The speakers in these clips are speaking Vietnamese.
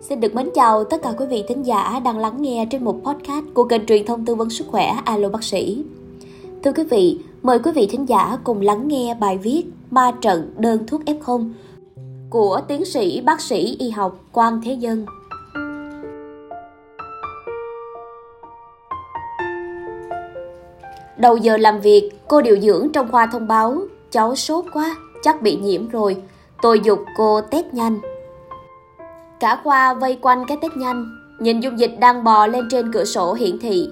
Xin được mến chào tất cả quý vị thính giả đang lắng nghe trên một podcast của kênh truyền thông tư vấn sức khỏe Alo Bác sĩ. Thưa quý vị, mời quý vị thính giả cùng lắng nghe bài viết Ma trận đơn thuốc F0 của tiến sĩ bác sĩ y học Quang Thế Dân. Đầu giờ làm việc, cô điều dưỡng trong khoa thông báo cháu sốt quá, chắc bị nhiễm rồi. Tôi dục cô test nhanh. Cả khoa vây quanh cái test nhanh, nhìn dung dịch đang bò lên trên cửa sổ hiển thị.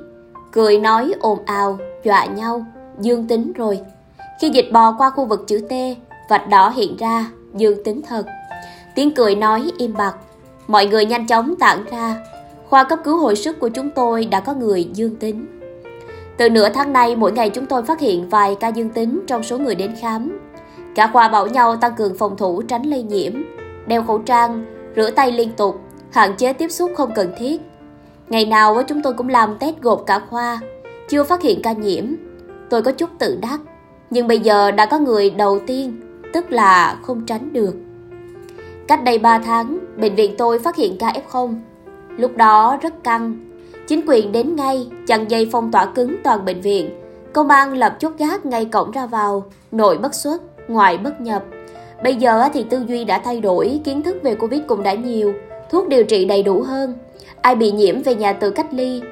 Cười nói ồn ào, dọa nhau, dương tính rồi. Khi dịch bò qua khu vực chữ T, vạch đỏ hiện ra, dương tính thật. Tiếng cười nói im bặt, mọi người nhanh chóng tản ra. Khoa cấp cứu hồi sức của chúng tôi đã có người dương tính. Từ nửa tháng nay, mỗi ngày chúng tôi phát hiện vài ca dương tính trong số người đến khám. Cả khoa bảo nhau tăng cường phòng thủ tránh lây nhiễm, đeo khẩu trang, rửa tay liên tục, hạn chế tiếp xúc không cần thiết. Ngày nào chúng tôi cũng làm test gộp cả khoa, chưa phát hiện ca nhiễm. Tôi có chút tự đắc, nhưng bây giờ đã có người đầu tiên, tức là không tránh được. Cách đây 3 tháng, bệnh viện tôi phát hiện ca F0. Lúc đó rất căng, chính quyền đến ngay, chặn dây phong tỏa cứng toàn bệnh viện. Công an lập chốt gác ngay cổng ra vào, nội bất xuất, ngoại bất nhập. Bây giờ thì tư duy đã thay đổi, kiến thức về Covid cũng đã nhiều, thuốc điều trị đầy đủ hơn. Ai bị nhiễm về nhà tự cách ly,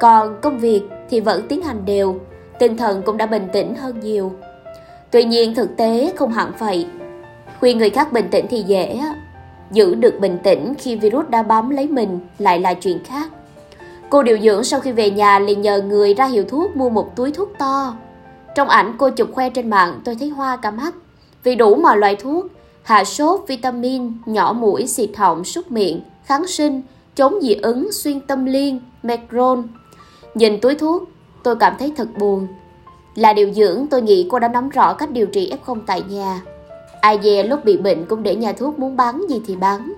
còn công việc thì vẫn tiến hành đều, tinh thần cũng đã bình tĩnh hơn nhiều. Tuy nhiên thực tế không hẳn vậy. Khuyên người khác bình tĩnh thì dễ, giữ được bình tĩnh khi virus đã bám lấy mình lại là chuyện khác. Cô điều dưỡng sau khi về nhà liền nhờ người ra hiệu thuốc mua một túi thuốc to. Trong ảnh cô chụp khoe trên mạng tôi thấy hoa cả mắt. Vì đủ mọi loại thuốc, hạ sốt, vitamin, nhỏ mũi, xịt họng, súc miệng, kháng sinh, chống dị ứng, xuyên tâm liên, Mecron. Nhìn túi thuốc, tôi cảm thấy thật buồn. Là điều dưỡng, tôi nghĩ cô đã nắm rõ cách điều trị F0 tại nhà. Ai dè lúc bị bệnh cũng để nhà thuốc muốn bán gì thì bán.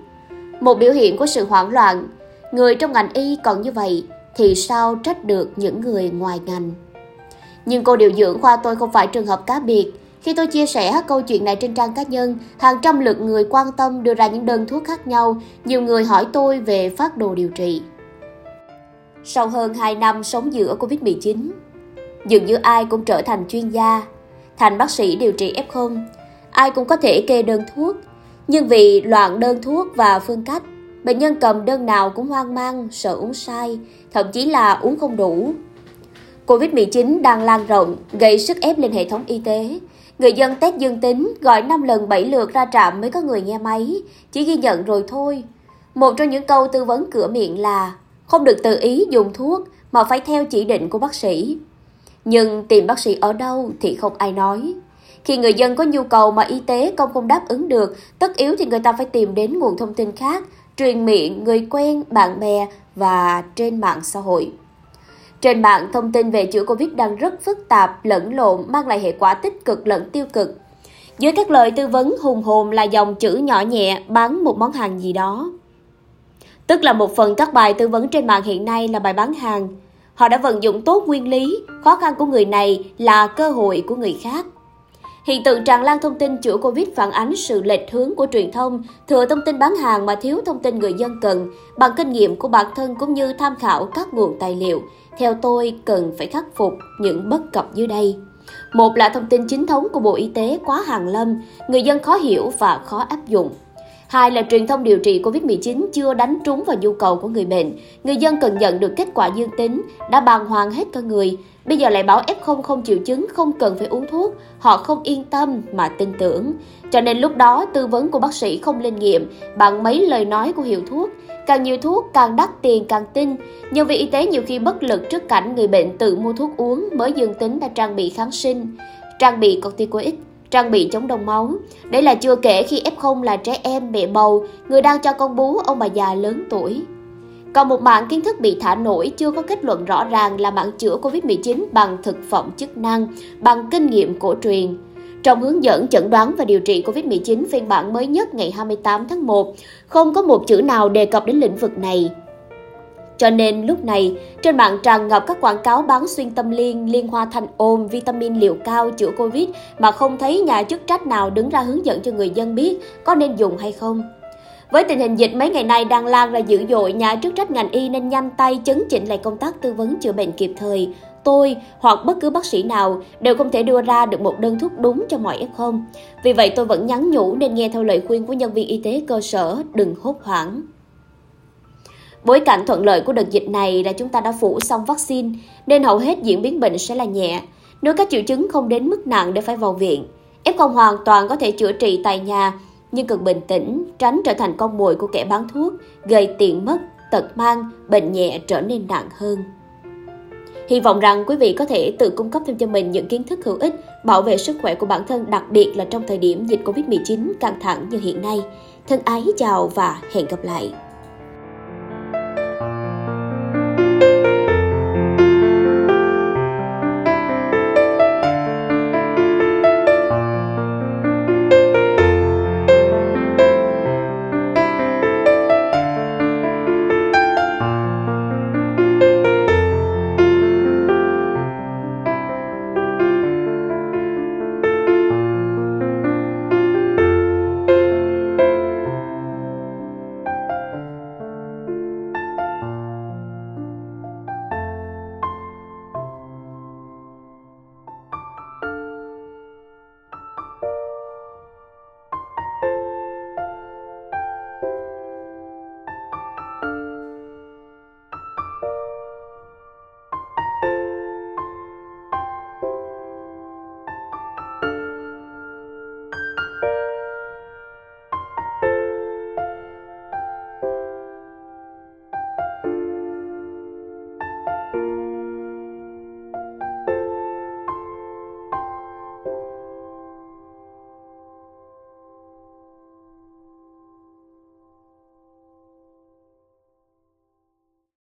Một biểu hiện của sự hoảng loạn, người trong ngành y còn như vậy thì sao trách được những người ngoài ngành. Nhưng cô điều dưỡng khoa tôi không phải trường hợp cá biệt. Khi tôi chia sẻ câu chuyện này trên trang cá nhân, hàng trăm lượt người quan tâm đưa ra những đơn thuốc khác nhau, nhiều người hỏi tôi về phát đồ điều trị. Sau hơn 2 năm sống giữa Covid-19, dường như ai cũng trở thành chuyên gia, thành bác sĩ điều trị F0. Ai cũng có thể kê đơn thuốc, nhưng vì loạn đơn thuốc và phương cách, bệnh nhân cầm đơn nào cũng hoang mang, sợ uống sai, thậm chí là uống không đủ. Covid-19 đang lan rộng, gây sức ép lên hệ thống y tế. Người dân test dương tính, gọi 5 lần 7 lượt ra trạm mới có người nghe máy, chỉ ghi nhận rồi thôi. Một trong những câu tư vấn cửa miệng là không được tự ý dùng thuốc mà phải theo chỉ định của bác sĩ. Nhưng tìm bác sĩ ở đâu thì không ai nói. Khi người dân có nhu cầu mà y tế công không đáp ứng được, tất yếu thì người ta phải tìm đến nguồn thông tin khác, truyền miệng, người quen, bạn bè và trên mạng xã hội. Trên mạng, thông tin về chữa Covid đang rất phức tạp, lẫn lộn, mang lại hệ quả tích cực lẫn tiêu cực. Dưới các lời tư vấn hùng hồn là dòng chữ nhỏ nhẹ bán một món hàng gì đó. Tức là một phần các bài tư vấn trên mạng hiện nay là bài bán hàng. Họ đã vận dụng tốt nguyên lý, khó khăn của người này là cơ hội của người khác. Hiện tượng tràn lan thông tin chữa Covid phản ánh sự lệch hướng của truyền thông, thừa thông tin bán hàng mà thiếu thông tin người dân cần, bằng kinh nghiệm của bản thân cũng như tham khảo các nguồn tài liệu. Theo tôi, cần phải khắc phục những bất cập dưới đây. Một là thông tin chính thống của Bộ Y tế quá hàng lâm, người dân khó hiểu và khó áp dụng. Hai là truyền thông điều trị COVID-19 chưa đánh trúng vào nhu cầu của người bệnh. Người dân cần nhận được kết quả dương tính, đã bàng hoàng hết cả người. Bây giờ lại báo F0 không triệu chứng, không cần phải uống thuốc. Họ không yên tâm mà tin tưởng. Cho nên lúc đó tư vấn của bác sĩ không lên nghiệm bằng mấy lời nói của hiệu thuốc. Càng nhiều thuốc càng đắt tiền càng tin. Nhân viên y tế nhiều khi bất lực trước cảnh người bệnh tự mua thuốc uống mới dương tính đã trang bị kháng sinh, trang bị corticoid trang bị chống đông máu. Đây là chưa kể khi F0 là trẻ em, mẹ bầu, người đang cho con bú, ông bà già lớn tuổi. Còn một mạng kiến thức bị thả nổi chưa có kết luận rõ ràng là mạng chữa COVID-19 bằng thực phẩm chức năng, bằng kinh nghiệm cổ truyền. Trong hướng dẫn chẩn đoán và điều trị COVID-19 phiên bản mới nhất ngày 28 tháng 1, không có một chữ nào đề cập đến lĩnh vực này. Cho nên lúc này, trên mạng tràn ngập các quảng cáo bán xuyên tâm liên, liên hoa thanh ôm, vitamin liều cao chữa Covid mà không thấy nhà chức trách nào đứng ra hướng dẫn cho người dân biết có nên dùng hay không. Với tình hình dịch mấy ngày nay đang lan ra dữ dội, nhà chức trách ngành y nên nhanh tay chấn chỉnh lại công tác tư vấn chữa bệnh kịp thời. Tôi hoặc bất cứ bác sĩ nào đều không thể đưa ra được một đơn thuốc đúng cho mọi F0. Vì vậy tôi vẫn nhắn nhủ nên nghe theo lời khuyên của nhân viên y tế cơ sở, đừng hốt hoảng. Bối cảnh thuận lợi của đợt dịch này là chúng ta đã phủ xong vaccine nên hầu hết diễn biến bệnh sẽ là nhẹ. Nếu các triệu chứng không đến mức nặng để phải vào viện, F0 hoàn toàn có thể chữa trị tại nhà nhưng cần bình tĩnh, tránh trở thành con mồi của kẻ bán thuốc, gây tiền mất, tật mang, bệnh nhẹ trở nên nặng hơn. Hy vọng rằng quý vị có thể tự cung cấp thêm cho mình những kiến thức hữu ích bảo vệ sức khỏe của bản thân, đặc biệt là trong thời điểm dịch Covid-19 căng thẳng như hiện nay. Thân ái chào và hẹn gặp lại!